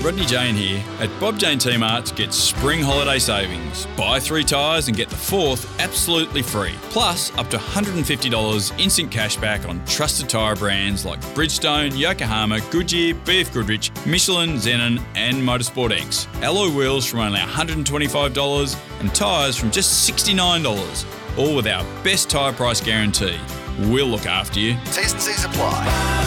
Rodney Jane here. At Bob Jane T Marts, get spring holiday savings. Buy three tyres and get the fourth absolutely free. Plus, up to $150 instant cashback on trusted tyre brands like Bridgestone, Yokohama, Goodyear, BF Goodrich, Michelin, Zenon, and Motorsport X. Alloy wheels from only $125 and tyres from just $69. All with our best tyre price guarantee. We'll look after you. T's and C's apply.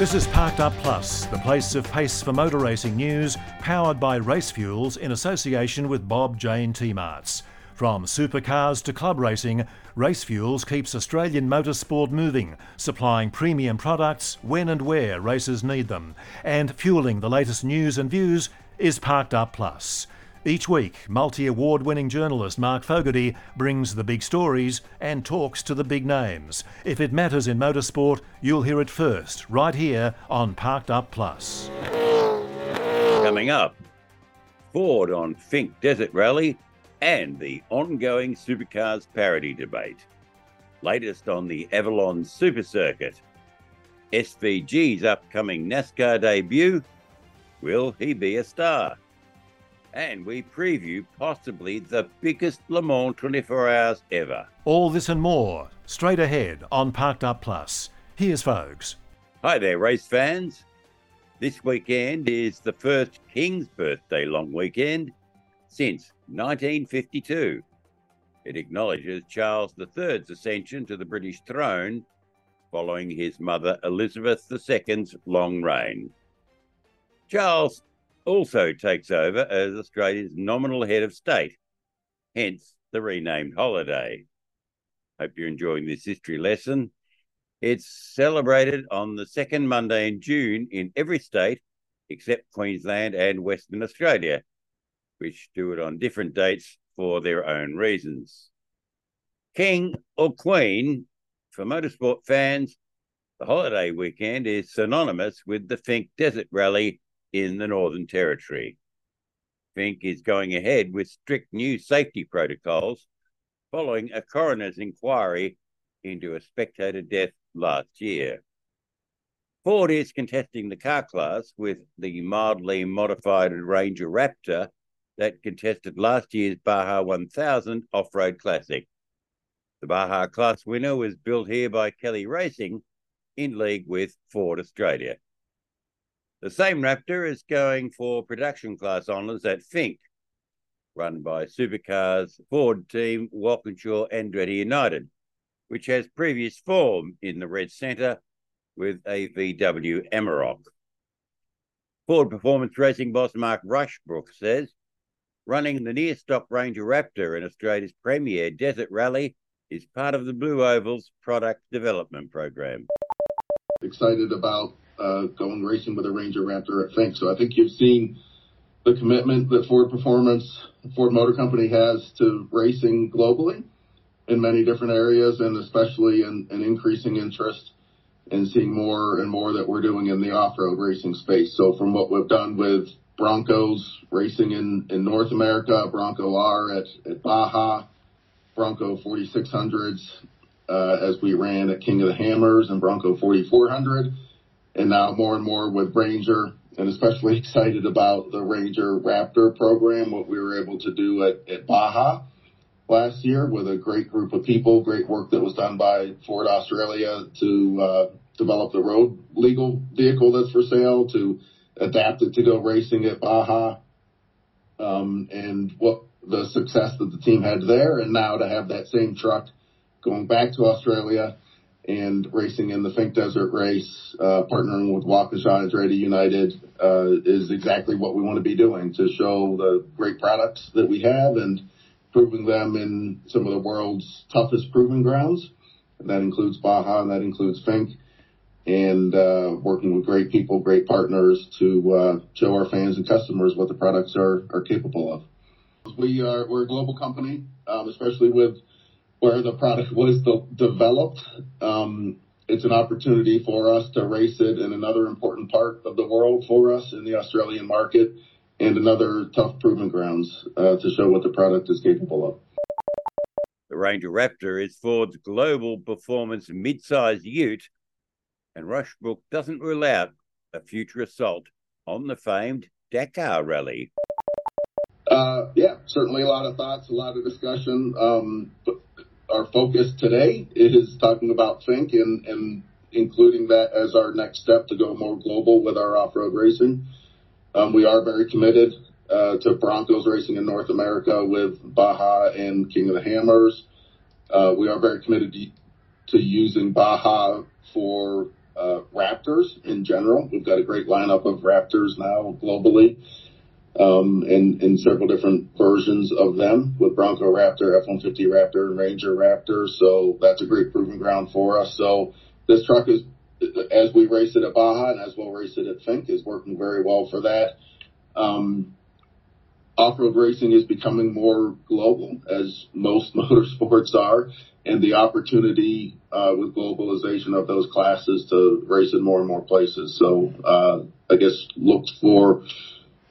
This is Parked Up Plus, the place of pace for motor racing news, powered by Race Fuels in association with Bob Jane T Marts. From supercars to club racing, Race Fuels keeps Australian motorsport moving, supplying premium products when and where racers need them. And fueling the latest news and views is Parked Up Plus. Each week, multi award winning journalist Mark Fogarty brings the big stories and talks to the big names. If it matters in motorsport, you'll hear it first, right here on Parked Up Plus. Coming up, Ford on Finke Desert Rally and the ongoing supercars parity debate. Latest on the Avalon Super Circuit. SVG's upcoming NASCAR debut. Will he be a star? And we preview possibly the biggest Le Mans 24 hours ever. All this and more, straight ahead on Parked Up Plus. Here's folks. Hi there, race fans. This weekend is the first King's birthday long weekend since 1952. It acknowledges Charles III's ascension to the British throne following his mother Elizabeth II's long reign. Charles also takes over as Australia's nominal head of state, hence the renamed holiday. Hope you're enjoying this history lesson. It's celebrated on the second Monday in June in every state except Queensland and Western Australia, which do it on different dates for their own reasons. King or Queen, for motorsport fans, the holiday weekend is synonymous with the Finke Desert Rally in the Northern Territory. Finke is going ahead with strict new safety protocols following a coroner's inquiry into a spectator death last year. Ford is contesting the car class with the mildly modified Ranger Raptor that contested last year's Baja 1000 Off Road Classic. The Baja class winner was built here by Kelly Racing in league with Ford Australia. The same Raptor is going for production class honours at Finke, run by Supercars Ford team Walkinshaw Andretti United, which has previous form in the Red Centre with a VW Amarok. Ford Performance Racing boss Mark Rushbrook says running the near stock Ranger Raptor in Australia's premier desert rally is part of the Blue Oval's product development program. Excited about uh, going racing with a Ranger Raptor at Finke. So I think you've seen the commitment that Ford Performance, Ford Motor Company has to racing globally in many different areas and especially in an in increasing interest in seeing more and more that we're doing in the off-road racing space. So from what we've done with Broncos racing in, in North America, Bronco R at, at Baja, Bronco 4600s, uh, as we ran at King of the Hammers and Bronco 4400 and now more and more with Ranger and especially excited about the Ranger Raptor program, what we were able to do at, at Baja last year with a great group of people, great work that was done by Ford Australia to uh, develop the road legal vehicle that's for sale, to adapt it to go racing at Baja, um, and what the success that the team had there, and now to have that same truck going back to Australia and racing in the Finke Desert race, uh, partnering with Walkinshaw Andretti United, uh, is exactly what we want to be doing to show the great products that we have and proving them in some of the world's toughest proving grounds. And that includes Baja and that includes Finke and, uh, working with great people, great partners to, uh, show our fans and customers what the products are, are capable of. We are, we're a global company, um, especially with where the product was de- developed. Um, it's an opportunity for us to race it in another important part of the world for us in the Australian market and another tough proving grounds uh, to show what the product is capable of. The Ranger Raptor is Ford's global performance mid-sized ute, and Rushbrook doesn't rule out a future assault on the famed Dakar Rally. Uh, yeah, certainly a lot of thoughts, a lot of discussion. Um, our focus today is talking about Finke and, and including that as our next step to go more global with our off-road racing. Um, we are very committed uh, to Broncos racing in North America with Baja and King of the Hammers. Uh, we are very committed to, to using Baja for uh, Raptors in general. We've got a great lineup of Raptors now globally um, in, in several different versions of them with Bronco Raptor, F-150 Raptor, and Ranger Raptor. So that's a great proving ground for us. So this truck is, as we race it at Baja and as we'll race it at Finke, is working very well for that. Um, off-road racing is becoming more global, as most motorsports are, and the opportunity uh, with globalization of those classes to race in more and more places. So uh, I guess look for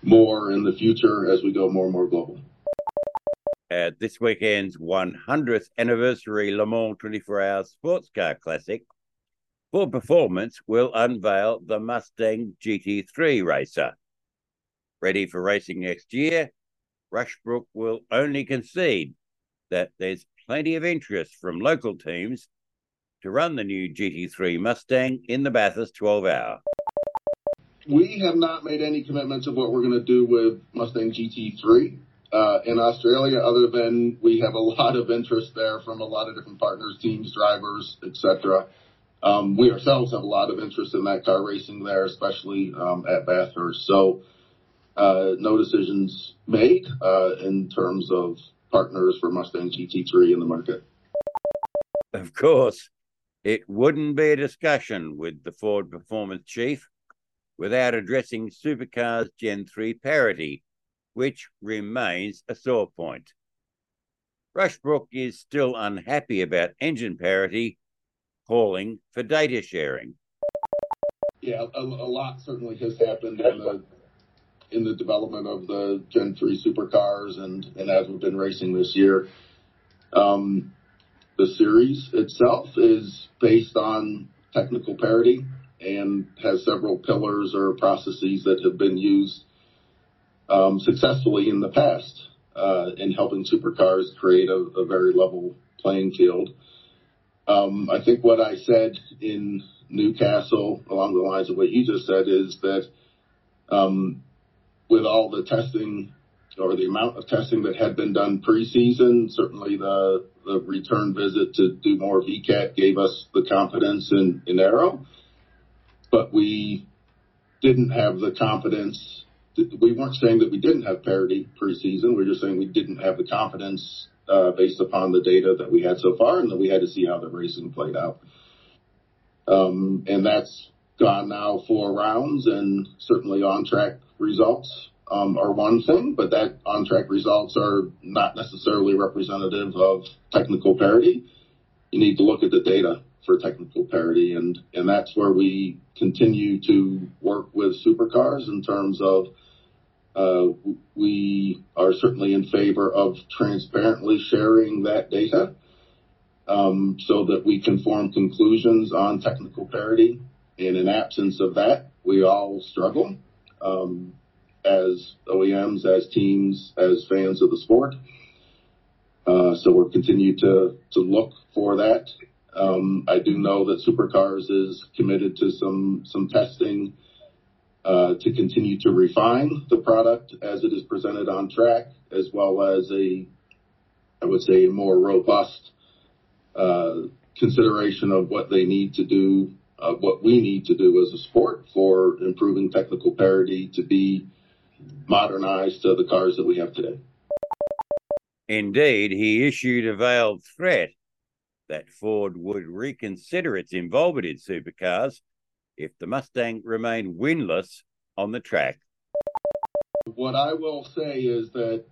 more in the future as we go more and more global. At this weekend's 100th anniversary Le Mans 24 Hour Sports Car Classic, Ford Performance will unveil the Mustang GT3 racer. Ready for racing next year, Rushbrook will only concede that there's plenty of interest from local teams to run the new GT3 Mustang in the Bathurst 12 hour. We have not made any commitments of what we're going to do with Mustang GT3 uh, in Australia, other than we have a lot of interest there from a lot of different partners, teams, drivers, etc. Um, we ourselves have a lot of interest in that car racing there, especially um, at Bathurst. So uh, no decisions made uh, in terms of partners for Mustang GT3 in the market. Of course, it wouldn't be a discussion with the Ford Performance Chief without addressing supercars Gen 3 parity, which remains a sore point. Rushbrook is still unhappy about engine parity, calling for data sharing. Yeah, a, a lot certainly has happened in the in the development of the Gen 3 supercars and, and as we've been racing this year. Um, the series itself is based on technical parity and has several pillars or processes that have been used um, successfully in the past uh, in helping supercars create a, a very level playing field. Um, I think what I said in Newcastle, along the lines of what you just said, is that um, with all the testing or the amount of testing that had been done preseason, certainly the, the return visit to do more VCAT gave us the confidence in, in Aero, but we didn't have the confidence. We weren't saying that we didn't have parity preseason. We are just saying we didn't have the confidence uh, based upon the data that we had so far, and that we had to see how the racing played out. Um, and that's gone now four rounds, and certainly on track results um, are one thing, but that on track results are not necessarily representative of technical parity. You need to look at the data for technical parity, and and that's where we continue to work with supercars in terms of. Uh, we are certainly in favor of transparently sharing that data um, so that we can form conclusions on technical parity. And in absence of that, we all struggle um, as OEMs, as teams, as fans of the sport. Uh, so we're continue to to look for that. Um, I do know that Supercars is committed to some some testing uh, to continue to refine the product as it is presented on track, as well as a, I would say, a more robust uh, consideration of what they need to do of what we need to do as a sport for improving technical parity to be modernized to the cars that we have today. Indeed, he issued a veiled threat that Ford would reconsider its involvement in supercars if the Mustang remained winless on the track. What I will say is that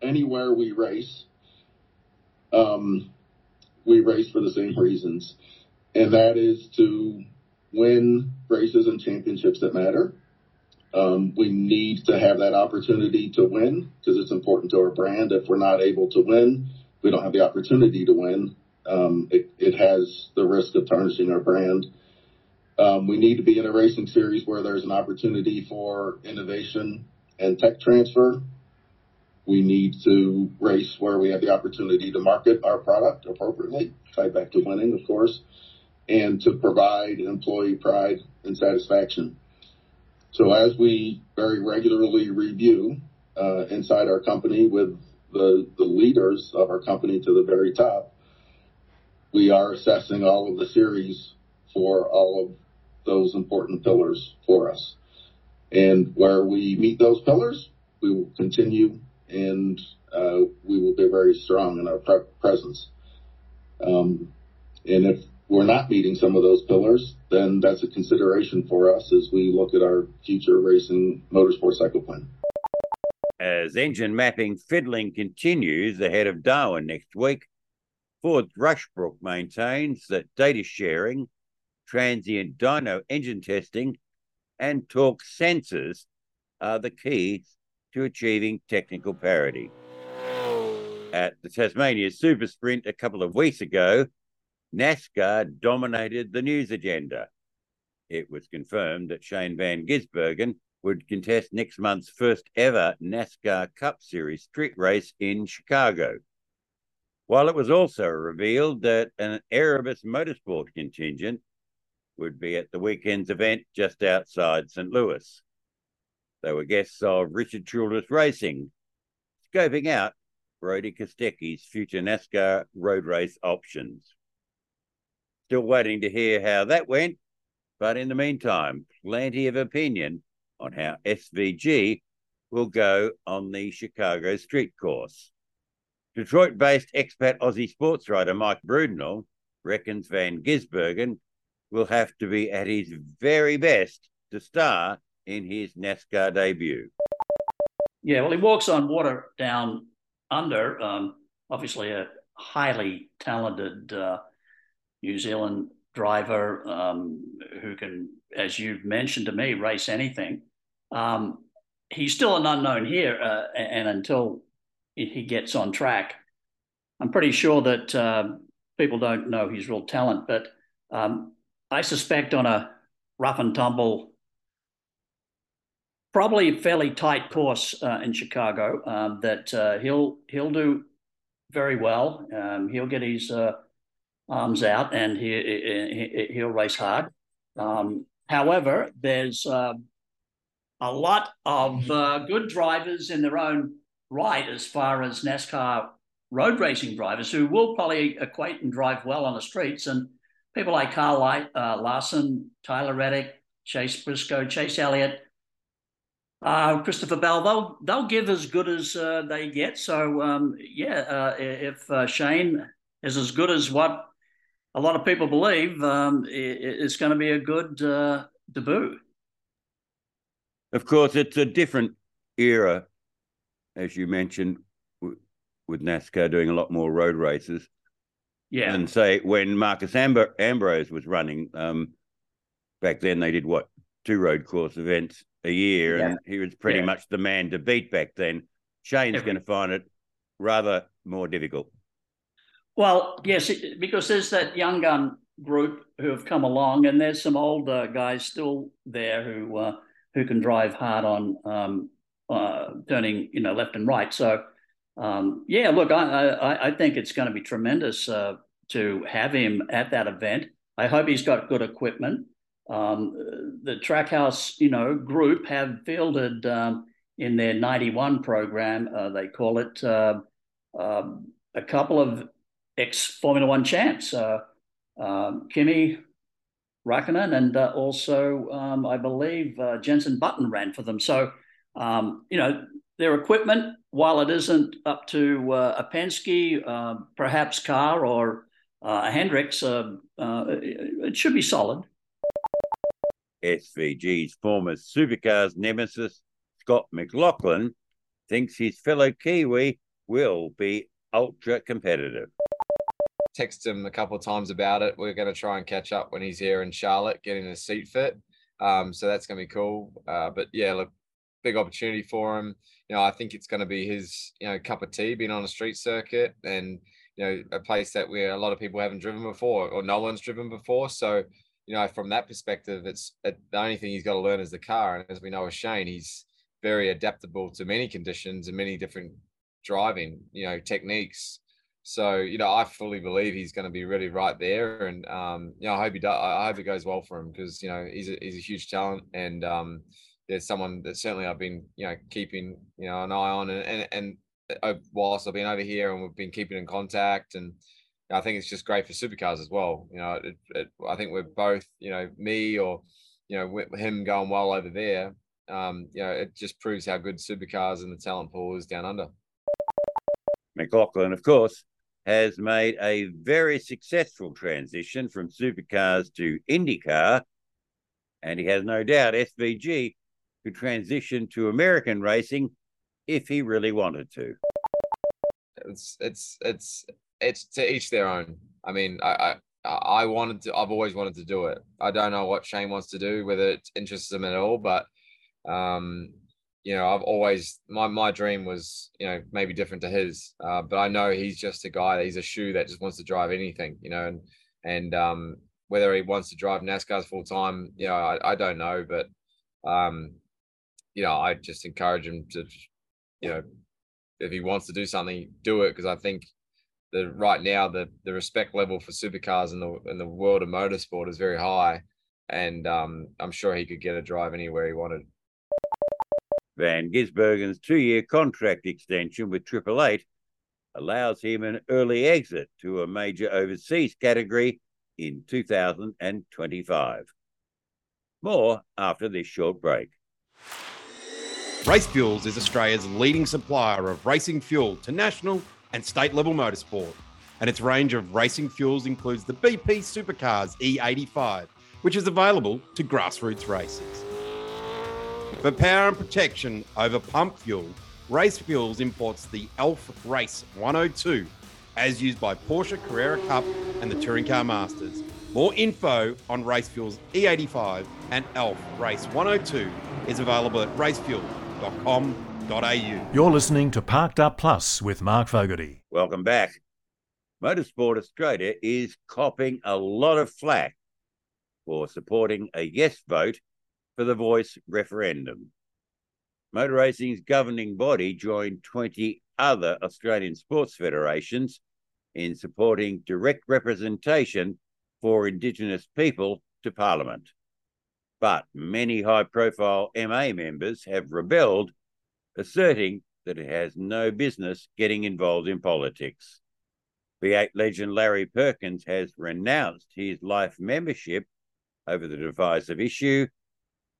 anywhere we race, um, we race for the same reasons and that is to win races and championships that matter. Um, we need to have that opportunity to win because it's important to our brand. If we're not able to win, we don't have the opportunity to win, um, it, it has the risk of tarnishing our brand. Um, we need to be in a racing series where there's an opportunity for innovation and tech transfer. We need to race where we have the opportunity to market our product appropriately, tied back to winning, of course, and to provide employee pride and satisfaction. So as we very regularly review uh, inside our company with the, the leaders of our company to the very top, we are assessing all of the series for all of those important pillars for us. And where we meet those pillars, we will continue and uh, we will be very strong in our pre- presence. Um, and if we're not meeting some of those pillars, then that's a consideration for us as we look at our future racing motorsport cycle plan. As engine mapping fiddling continues ahead of Darwin next week, Ford Rushbrook maintains that data sharing, transient dyno engine testing, and torque sensors are the keys to achieving technical parity. At the Tasmania Super Sprint a couple of weeks ago, NASCAR dominated the news agenda. It was confirmed that Shane Van Gisbergen would contest next month's first ever NASCAR Cup Series street race in Chicago. While it was also revealed that an Erebus Motorsport contingent would be at the weekend's event just outside St. Louis. They were guests of Richard Childress Racing, scoping out Brodie Kostecki's future NASCAR road race options. Still waiting to hear how that went, but in the meantime, plenty of opinion on how SVG will go on the Chicago street course. Detroit based expat Aussie sports writer Mike Brudenell reckons Van Gisbergen will have to be at his very best to star in his NASCAR debut. Yeah, well, he walks on water down under. Um, obviously, a highly talented uh, New Zealand driver um, who can, as you've mentioned to me, race anything. Um, he's still an unknown here, uh, and until he gets on track, I'm pretty sure that uh, people don't know his real talent. But um, I suspect on a rough and tumble, probably fairly tight course uh, in Chicago, um, that uh, he'll he'll do very well. Um, he'll get his uh, arms out and he, he will race hard. Um, however, there's uh, a lot of uh, good drivers in their own right as far as NASCAR road racing drivers who will probably equate and drive well on the streets and people like Carl uh, Larson, Tyler Reddick, Chase Briscoe, Chase Elliott, uh, Christopher Bell, they'll they'll give as good as uh, they get. So um, yeah, uh, if uh, Shane is as good as what a lot of people believe, um, it, it's going to be a good uh, debut. Of course, it's a different era, as you mentioned, with NASCAR doing a lot more road races. Yeah. And say when Marcus Amber, Ambrose was running, um, back then they did what two road course events a year, yeah. and he was pretty yeah. much the man to beat back then. Shane's going to find it rather more difficult. Well, yes, because there's that young gun group who have come along, and there's some older guys still there who uh, who can drive hard on um, uh, turning, you know, left and right. So um, yeah, look, I, I, I think it's going to be tremendous uh, to have him at that event. I hope he's got good equipment. Um, the Trackhouse, you know, group have fielded um, in their 91 program, uh, they call it, uh, um, a couple of ex Formula One champs, uh, um, Kimi Raikkonen, and uh, also, um, I believe, Jenson Button ran for them. So, you know, their equipment, while it isn't up to uh, a Penske, uh, perhaps car or uh, a Hendricks, uh, uh, it should be solid. SVG's former supercars nemesis, Scott McLaughlin, thinks his fellow Kiwi will be ultra competitive. Text him a couple of times about it. We're going to try and catch up when he's here in Charlotte, getting a seat fit. Um, so that's going to be cool. Uh, but yeah, look, big opportunity for him. You know, I think it's going to be his you know cup of tea being on a street circuit and you know a place that where a lot of people haven't driven before or no one's driven before. So you know, from that perspective, it's it, the only thing he's got to learn is the car. And as we know with Shane, he's very adaptable to many conditions and many different driving, you know, techniques. So, you know, I fully believe he's going to be really right there. And, um, you know, I hope he does. I hope it goes well for him because, you know, he's a, he's a huge talent. And, um, there's someone that certainly I've been, you know, keeping, you know, an eye on and, and, and uh, whilst I've been over here and we've been keeping in contact and, I think it's just great for supercars as well. You know, it, it, I think we're both, you know, me or, you know, him going well over there. Um, you know, it just proves how good supercars and the talent pool is down under. McLaughlin, of course, has made a very successful transition from supercars to IndyCar, and he has no doubt SVG could transition to American racing if he really wanted to. It's it's it's it's to each their own. I mean, I, I I wanted to. I've always wanted to do it. I don't know what Shane wants to do, whether it interests him at all, but um, you know, I've always my my dream was you know maybe different to his, uh, but I know he's just a guy. He's a shoe that just wants to drive anything, you know, and and um, whether he wants to drive NASCARs full time, you know, I, I don't know, but um, you know, I just encourage him to, you know, if he wants to do something, do it because I think the right now the the respect level for supercars in the in the world of motorsport is very high, and um, I'm sure he could get a drive anywhere he wanted. Van Gisbergen's two-year contract extension with Triple Eight allows him an early exit to a major overseas category in 2025. More after this short break. Race Fuels is Australia's leading supplier of racing fuel to national and state level motorsport. And its range of racing fuels includes the BP Supercars E85, which is available to grassroots races. For power and protection over pump fuel, Race Fuels imports the ELF Race 102, as used by Porsche Carrera Cup and the Touring Car Masters. More info on Race Fuels E85 and ELF Race 102 is available at racefuel.com you're listening to Parked Up Plus with Mark Fogarty. Welcome back. Motorsport Australia is copping a lot of flack for supporting a yes vote for the voice referendum. Motor racing's governing body joined 20 other Australian sports federations in supporting direct representation for Indigenous people to Parliament. But many high profile MA members have rebelled asserting that it has no business getting involved in politics. V8 legend Larry Perkins has renounced his life membership over the divisive issue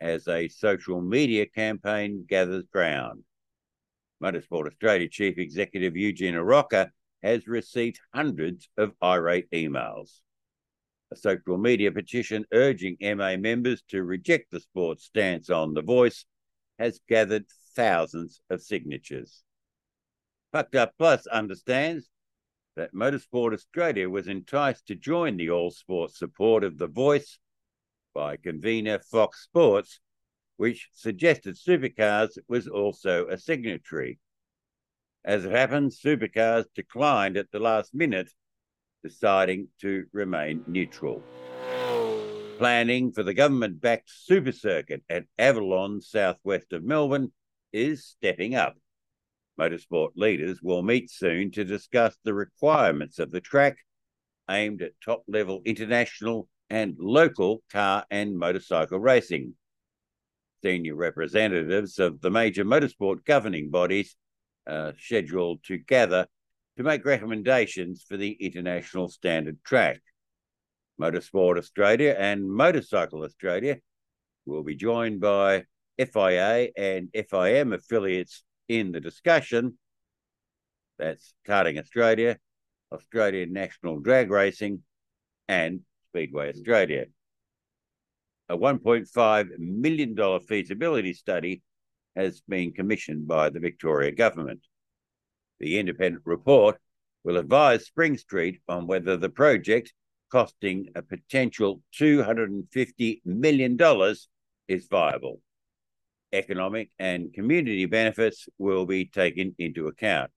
as a social media campaign gathers ground. Motorsport Australia Chief Executive Eugene Arocca has received hundreds of irate emails. A social media petition urging MA members to reject the sport's stance on the voice has gathered thousands of signatures. Parked Up Plus understands that Motorsport Australia was enticed to join the all sports support of The Voice by convener Fox Sports, which suggested Supercars was also a signatory. As it happens, Supercars declined at the last minute, deciding to remain neutral. Planning for the government backed super circuit at Avalon, southwest of Melbourne, is stepping up. Motorsport leaders will meet soon to discuss the requirements of the track aimed at top level international and local car and motorcycle racing. Senior representatives of the major motorsport governing bodies are scheduled to gather to make recommendations for the international standard track. Motorsport Australia and Motorcycle Australia will be joined by FIA and FIM affiliates in the discussion. That's Karting Australia, Australian National Drag Racing, and Speedway Australia. A $1.5 million feasibility study has been commissioned by the Victoria Government. The independent report will advise Spring Street on whether the project, costing a potential $250 million, is viable. economic and community benefits will be taken into account.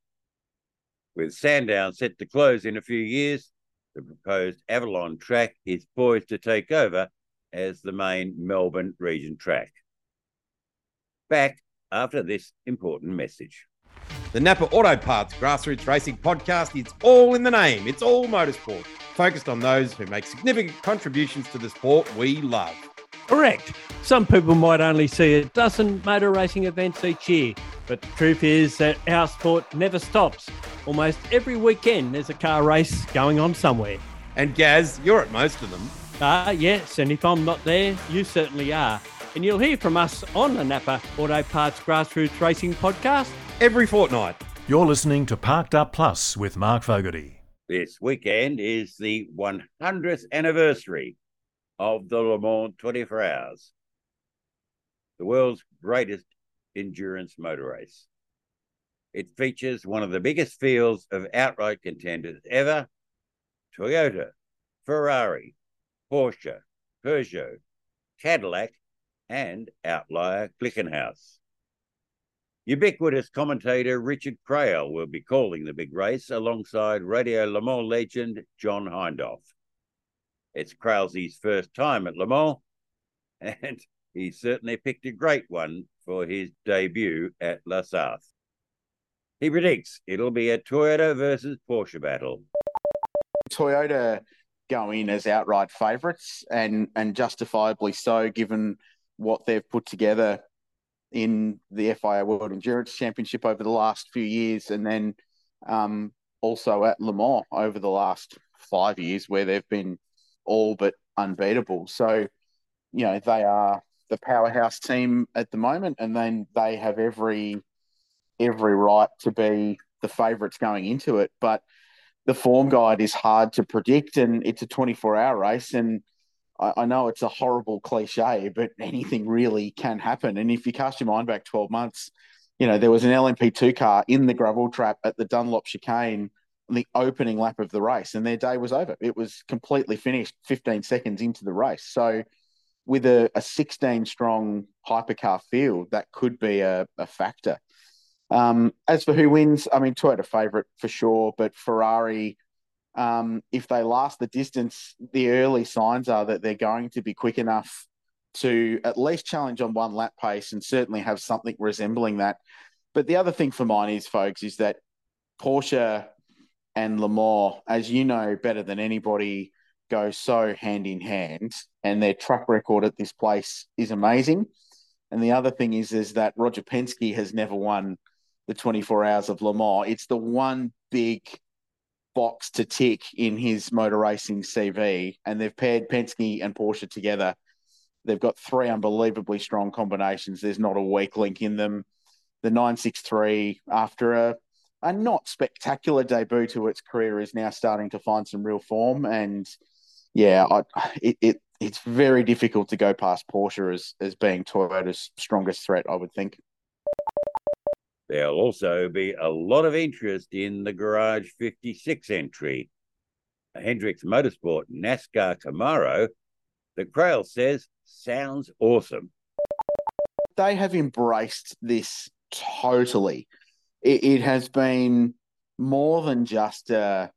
With Sandown set to close in a few years, the proposed Avalon track is poised to take over as the main Melbourne region track. Back after this important message. The Napa Auto Parts Grassroots Racing Podcast It's all in the name. It's all motorsport, focused on those who make significant contributions to the sport we love. Correct. Some people might only see a dozen motor racing events each year, but the truth is that our sport never stops. Almost every weekend there's a car race going on somewhere. And Gaz, you're at most of them. Ah, uh, yes, and if I'm not there, you certainly are. And you'll hear from us on the Napa Auto Parts Grassroots Racing Podcast every fortnight. You're listening to Parked Up Plus with Mark Fogarty. This weekend is the 100th anniversary of the Le Mans 24 Hours, the world's greatest endurance motor race. It features one of the biggest fields of outright contenders ever Toyota, Ferrari, Porsche, Peugeot, Cadillac, and outlier Glickenhaus. Ubiquitous commentator Richard Craill will be calling the big race alongside Radio Le Mans legend John Hindhaugh. It's Crailsy's first time at Le Mans, and he certainly picked a great one for his debut at La Sarthe. He predicts it'll be a Toyota versus Porsche battle. Toyota go in as outright favourites, and and justifiably so, given what they've put together in the FIA World Endurance Championship over the last few years, and then um, also at Le Mans over the last five years, where they've been all but unbeatable. So, you know, they are the powerhouse team at the moment, and then they have every every right to be the favourites going into it. But the form guide is hard to predict, and it's a 24 hour race. And I, I, know it's a horrible cliche, but anything really can happen. And if you cast your mind back 12 months, you know, there was an LMP2 car in the gravel trap at the Dunlop chicane on the opening lap of the race, and their day was over. It was completely finished 15 seconds into the race. So, with a, a 16 strong hypercar field, that could be a, a factor. Um, as for who wins, I mean, Toyota favourite for sure, but Ferrari, um, if they last the distance, the early signs are that they're going to be quick enough to at least challenge on one lap pace and certainly have something resembling that. But the other thing for mine is, folks, is that Porsche and Le Mans, as you know better than anybody, go so hand in hand, and their track record at this place is amazing. And the other thing is, is that Roger Penske has never won the 24 hours of Le Mans. It's the one big box to tick in his motor racing CV, and they've paired Penske and Porsche together. They've got three unbelievably strong combinations. There's not a weak link in them. The 963, after a, a not spectacular debut to its career, is now starting to find some real form. And yeah, I, it, it it's very difficult to go past Porsche as, as being Toyota's strongest threat, I would think. There'll also be a lot of interest in the Garage 56 entry. A Hendricks Motorsport NASCAR Camaro, the Craill says sounds awesome. They have embraced this totally. It, it has been more than just a,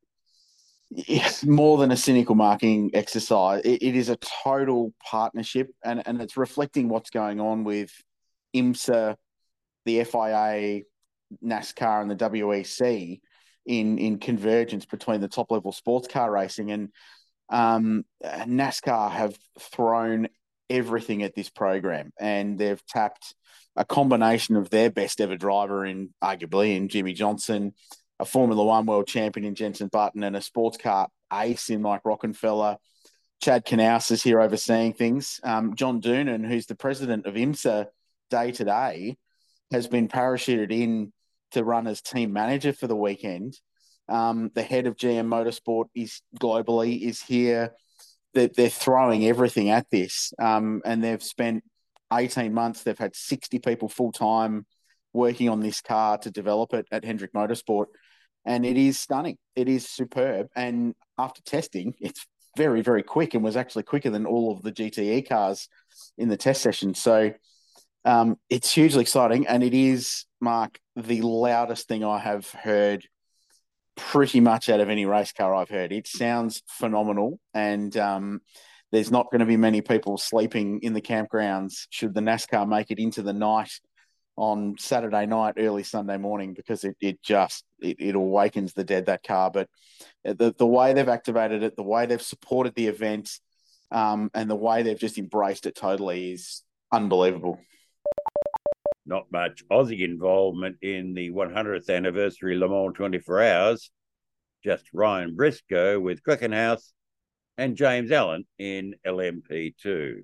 it's more than a cynical marketing exercise. It, it is a total partnership, and, and it's reflecting what's going on with IMSA the FIA, NASCAR, and the WEC in in convergence between the top level sports car racing and um, NASCAR have thrown everything at this program and they've tapped a combination of their best ever driver in arguably in Jimmie Johnson, a Formula One world champion in Jenson Button, and a sports car ace in Mike Rockenfeller. Chad Knaus is here overseeing things. Um, John Doonan, who's the president of IMSA day to day, has been parachuted in to run as team manager for the weekend. Um, the head of GM Motorsport is globally is here. They're, they're throwing everything at this, um, and they've spent 18 months. They've had 60 people full time working on this car to develop it at Hendrick Motorsport, and it is stunning. It is superb, and after testing, it's very very quick and was actually quicker than all of the GTE cars in the test session. So Um, it's hugely exciting, and it is, Mark, the loudest thing I have heard pretty much out of any race car I've heard. It sounds phenomenal, and um, there's not going to be many people sleeping in the campgrounds should the NASCAR make it into the night on Saturday night, early Sunday morning, because it, it just it, it awakens the dead that car. But the the way they've activated it, the way they've supported the event, um, and the way they've just embraced it totally is unbelievable. Not much Aussie involvement in the 100th anniversary Le Mans 24 Hours. Just Ryan Briscoe with Glickenhaus and James Allen in LMP2.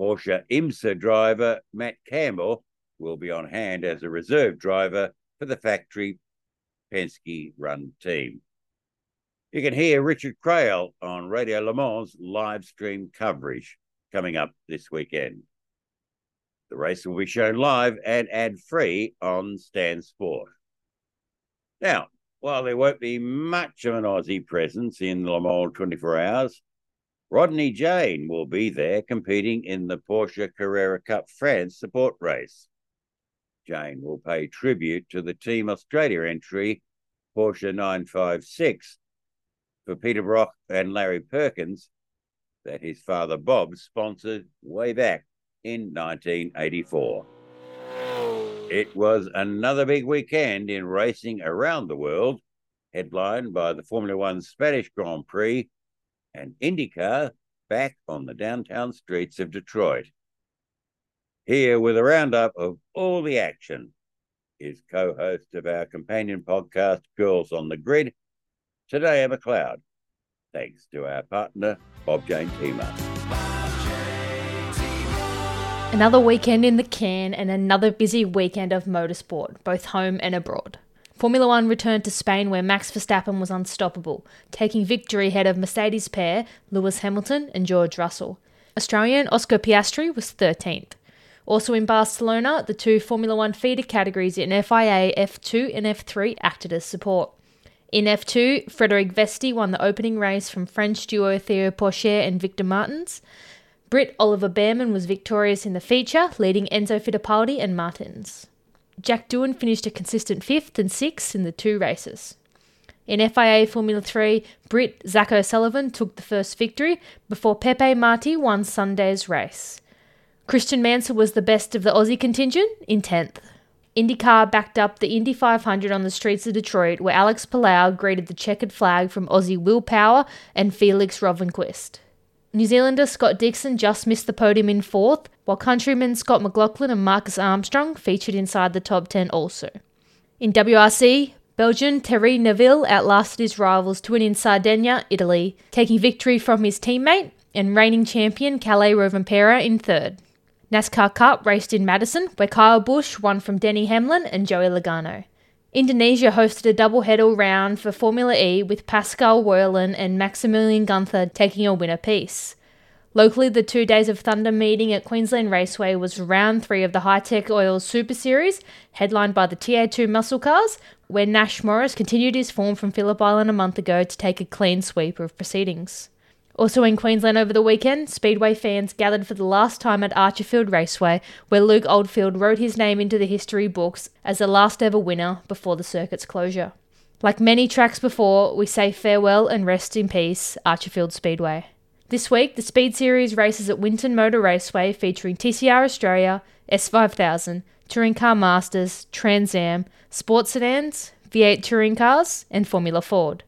Porsche IMSA driver Matt Campbell will be on hand as a reserve driver for the factory Penske run team. You can hear Richard Craill on Radio Le Mans live stream coverage coming up this weekend. The race will be shown live and ad free on Stan Sport. Now, while there won't be much of an Aussie presence in Le Mans 24 Hours, Rodney Jane will be there competing in the Porsche Carrera Cup France support race. Jane will pay tribute to the Team Australia entry, Porsche 956, for Peter Brock and Larry Perkins, that his father Bob sponsored way back in 1984. It was another big weekend in racing around the world, headlined by the Formula One Spanish Grand Prix and IndyCar back on the downtown streets of Detroit. Here with a roundup of all the action is co host of our companion podcast, Girls on the Grid, Tadea McLeod. Thanks to our partner, Bob Jane Teamer. Another weekend in the can and another busy weekend of motorsport, both home and abroad. Formula One returned to Spain where Max Verstappen was unstoppable, taking victory ahead of Mercedes pair Lewis Hamilton and George Russell. Australian Oscar Piastri was 13th. Also in Barcelona, the two Formula One feeder categories in FIA F2 and F3 acted as support. In F2, Frederik Vesti won the opening race from French duo Theo Pourchaire and Victor Martins. Brit Oliver Bearman was victorious in the feature, leading Enzo Fittipaldi and Martins. Jack Doohan finished a consistent fifth and sixth in the two races. In FIA Formula 3, Brit Zak O'Sullivan took the first victory before Pepe Marti won Sunday's race. Christian Mansell was the best of the Aussie contingent in 10th. IndyCar backed up the Indy 500 on the streets of Detroit, where Alex Palou greeted the checkered flag from Aussie Will Power and Felix Rosenqvist. New Zealander Scott Dixon just missed the podium in fourth, while countrymen Scott McLaughlin and Marcus Armstrong featured inside the top 10 also. In WRC, Belgian Thierry Neuville outlasted his rivals to win in Sardinia, Italy, taking victory from his teammate and reigning champion Kalle Rovanperä in third. NASCAR Cup raced in Madison, where Kyle Busch won from Denny Hamlin and Joey Logano. Indonesia hosted a double-header round for Formula E with Pascal Wehrlein and Maximilian Gunther taking a win apiece. Locally, the two days of thunder meeting at Queensland Raceway was round three of the Hi-Tec Oil Super Series, headlined by the TA2 muscle cars, where Nash Morris continued his form from Phillip Island a month ago to take a clean sweep of proceedings. Also in Queensland over the weekend, Speedway fans gathered for the last time at Archerfield Raceway, where Luke Oldfield wrote his name into the history books as the last ever winner before the circuit's closure. Like many tracks before, we say farewell and rest in peace, Archerfield Speedway. This week, the Speed Series races at Winton Motor Raceway featuring TCR Australia, S5000, Touring Car Masters, Trans Am, Sports Sedans, V8 Touring Cars, and Formula Ford.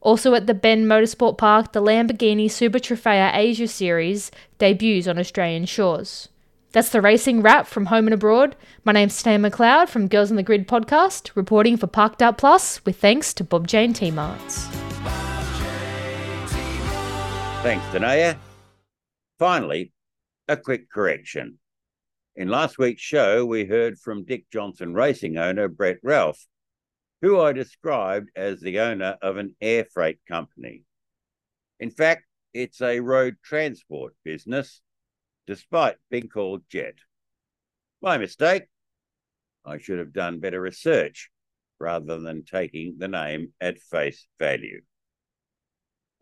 Also at the Bend Motorsport Park, the Lamborghini Super Trofeo Asia Series debuts on Australian shores. That's the racing wrap from home and abroad. My name's Stan McLeod from Girls on the Grid podcast, reporting for Parked Up Plus with thanks to Bob Jane T-Marts. Thanks, Danaya. Finally, a quick correction. In last week's show, we heard from Dick Johnson racing owner Brett Ralph who I described as the owner of an air freight company. In fact, it's a road transport business, despite being called Jet. My mistake. I should have done better research rather than taking the name at face value.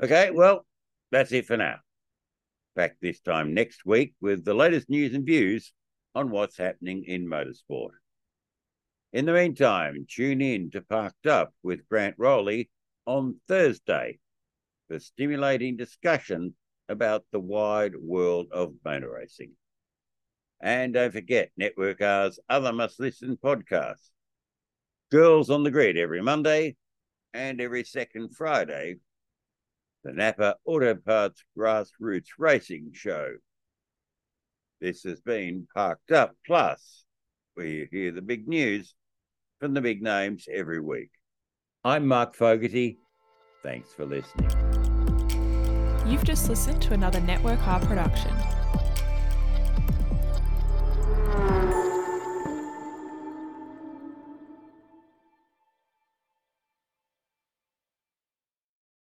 Okay, well, that's it for now. Back this time next week with the latest news and views on what's happening in motorsport. In the meantime, tune in to Parked Up with Grant Rowley on Thursday for stimulating discussion about the wide world of motor racing. And don't forget Network R's other must listen podcasts Girls on the Grid every Monday and every second Friday. The Napa Auto Parts Grassroots Racing Show. This has been Parked Up Plus, where you hear the big news from the big names every week. I'm Mark Fogarty. Thanks for listening. You've just listened to another Network R production.